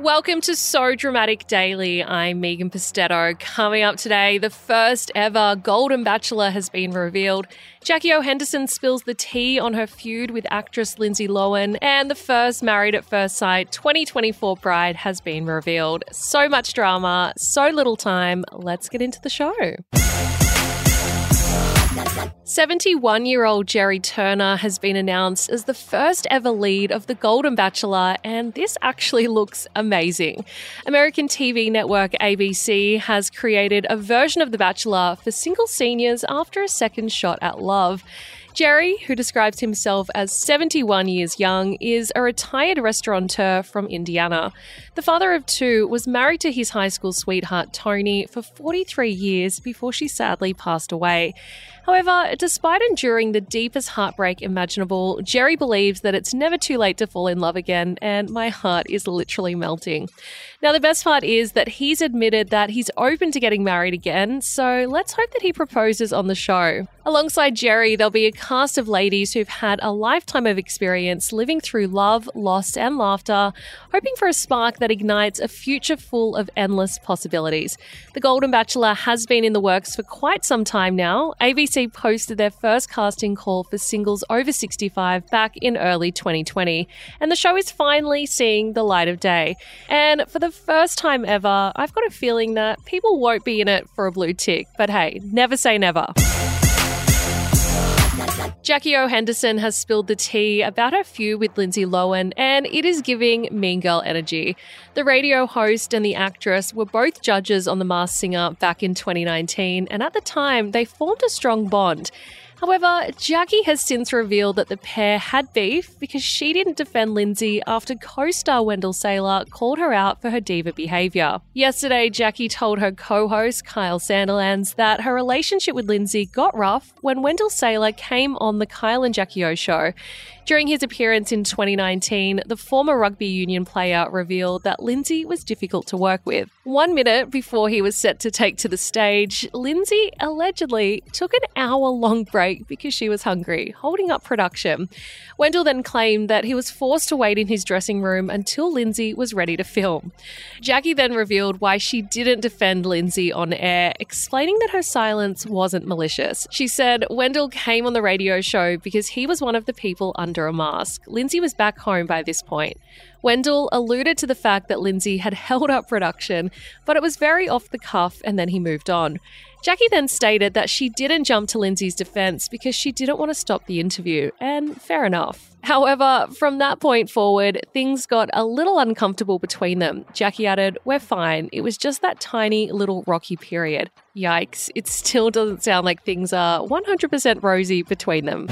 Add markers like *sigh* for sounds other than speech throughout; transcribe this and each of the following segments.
Welcome to So Dramatic Daily. I'm Megan Pustetto. Coming up today, the first ever Golden Bachelor has been revealed. Jackie O. Henderson spills the tea on her feud with actress Lindsay Lohan, and the first Married at First Sight 2024 bride has been revealed. So much drama, so little time. Let's get into the show. 71 year old Gerry Turner has been announced as the first ever lead of The Golden Bachelor, and this actually looks amazing. American TV network ABC has created a version of The Bachelor for single seniors after a second shot at love. Gerry, who describes himself as 71 years young, is a retired restaurateur from Indiana. The father of two was married to his high school sweetheart, Toni, for 43 years before she sadly passed away. However, despite enduring the deepest heartbreak imaginable, Gerry believes that it's never too late to fall in love again, and my heart is literally melting. Now, the best part is that he's admitted that he's open to getting married again, so let's hope that he proposes on the show. Alongside Gerry, there'll be a cast of ladies who've had a lifetime of experience living through love, loss, and laughter, hoping for a spark that ignites a future full of endless possibilities. The Golden Bachelor has been in the works for quite some time now. ABC posted their first casting call for singles over 65 back in early 2020, and the show is finally seeing the light of day. And for the first time ever, I've got a feeling that people won't be in it for a blue tick, but hey, never say never. Jackie O. Henderson has spilled the tea about her feud with Lindsay Lohan, and it is giving mean girl energy. The radio host and the actress were both judges on The Masked Singer back in 2019, and at the time, they formed a strong bond. However, Jackie has since revealed that the pair had beef because she didn't defend Lindsay after co star Wendell Sailor called her out for her diva behaviour. Yesterday, Jackie told her co host Kyle Sandilands that her relationship with Lindsay got rough when Wendell Sailor came on the Kyle and Jackie O show. During his appearance in 2019, the former rugby union player revealed that Lindsay was difficult to work with. One minute before he was set to take to the stage, Lindsay allegedly took an hour long break because she was hungry, holding up production. Wendell then claimed that he was forced to wait in his dressing room until Lindsay was ready to film. Jackie then revealed why she didn't defend Lindsay on air, explaining that her silence wasn't malicious. She said Wendell came on the radio show because he was one of the people under under a mask. Lindsay was back home by this point. Wendell alluded to the fact that Lindsay had *laughs* held up production, but it was very off the cuff and then he moved on. Jackie then stated that she didn't jump to Lindsay's defense because she didn't want to stop the interview, and fair enough. However, from that point forward, things got a little uncomfortable between them. Jackie added, We're fine. It was just that tiny little rocky period. Yikes, it still doesn't sound like things are 100% rosy between them.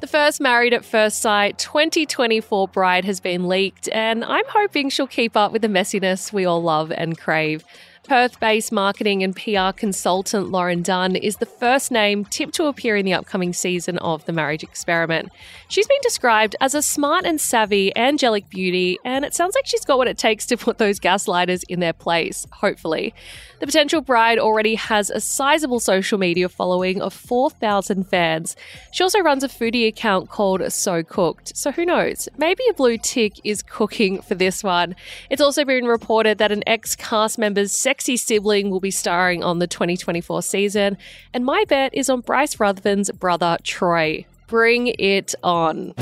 The first Married at First Sight 2024 bride has been leaked, and I'm hoping she'll keep up with the messiness we all love and crave. Perth based marketing and PR consultant Lauren Dunn is the first name tipped to appear in the upcoming season of The Marriage Experiment. She's been described as a smart and savvy angelic beauty, and it sounds like she's got what it takes to put those gaslighters in their place, hopefully. The potential bride already has a sizable social media following of 4,000 fans. She also runs a foodie account called So Cooked, so who knows? Maybe a blue tick is cooking for this one. It's also been reported that an ex cast member's sexy sibling will be starring on the 2024 season, and my bet is on Bryce Rutherford's brother, Troy. Bring it on.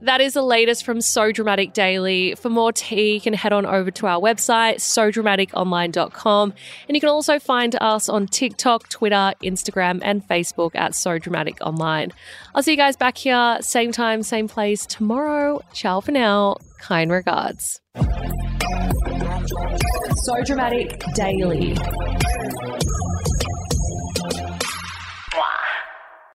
That is the latest from So Dramatic Daily. For more tea, you can head on over to our website, sodramaticonline.com. And you can also find us on TikTok, Twitter, Instagram, and Facebook at So Dramatic Online. I'll see you guys back here, same time, same place tomorrow. Ciao for now. Kind regards. So Dramatic Daily.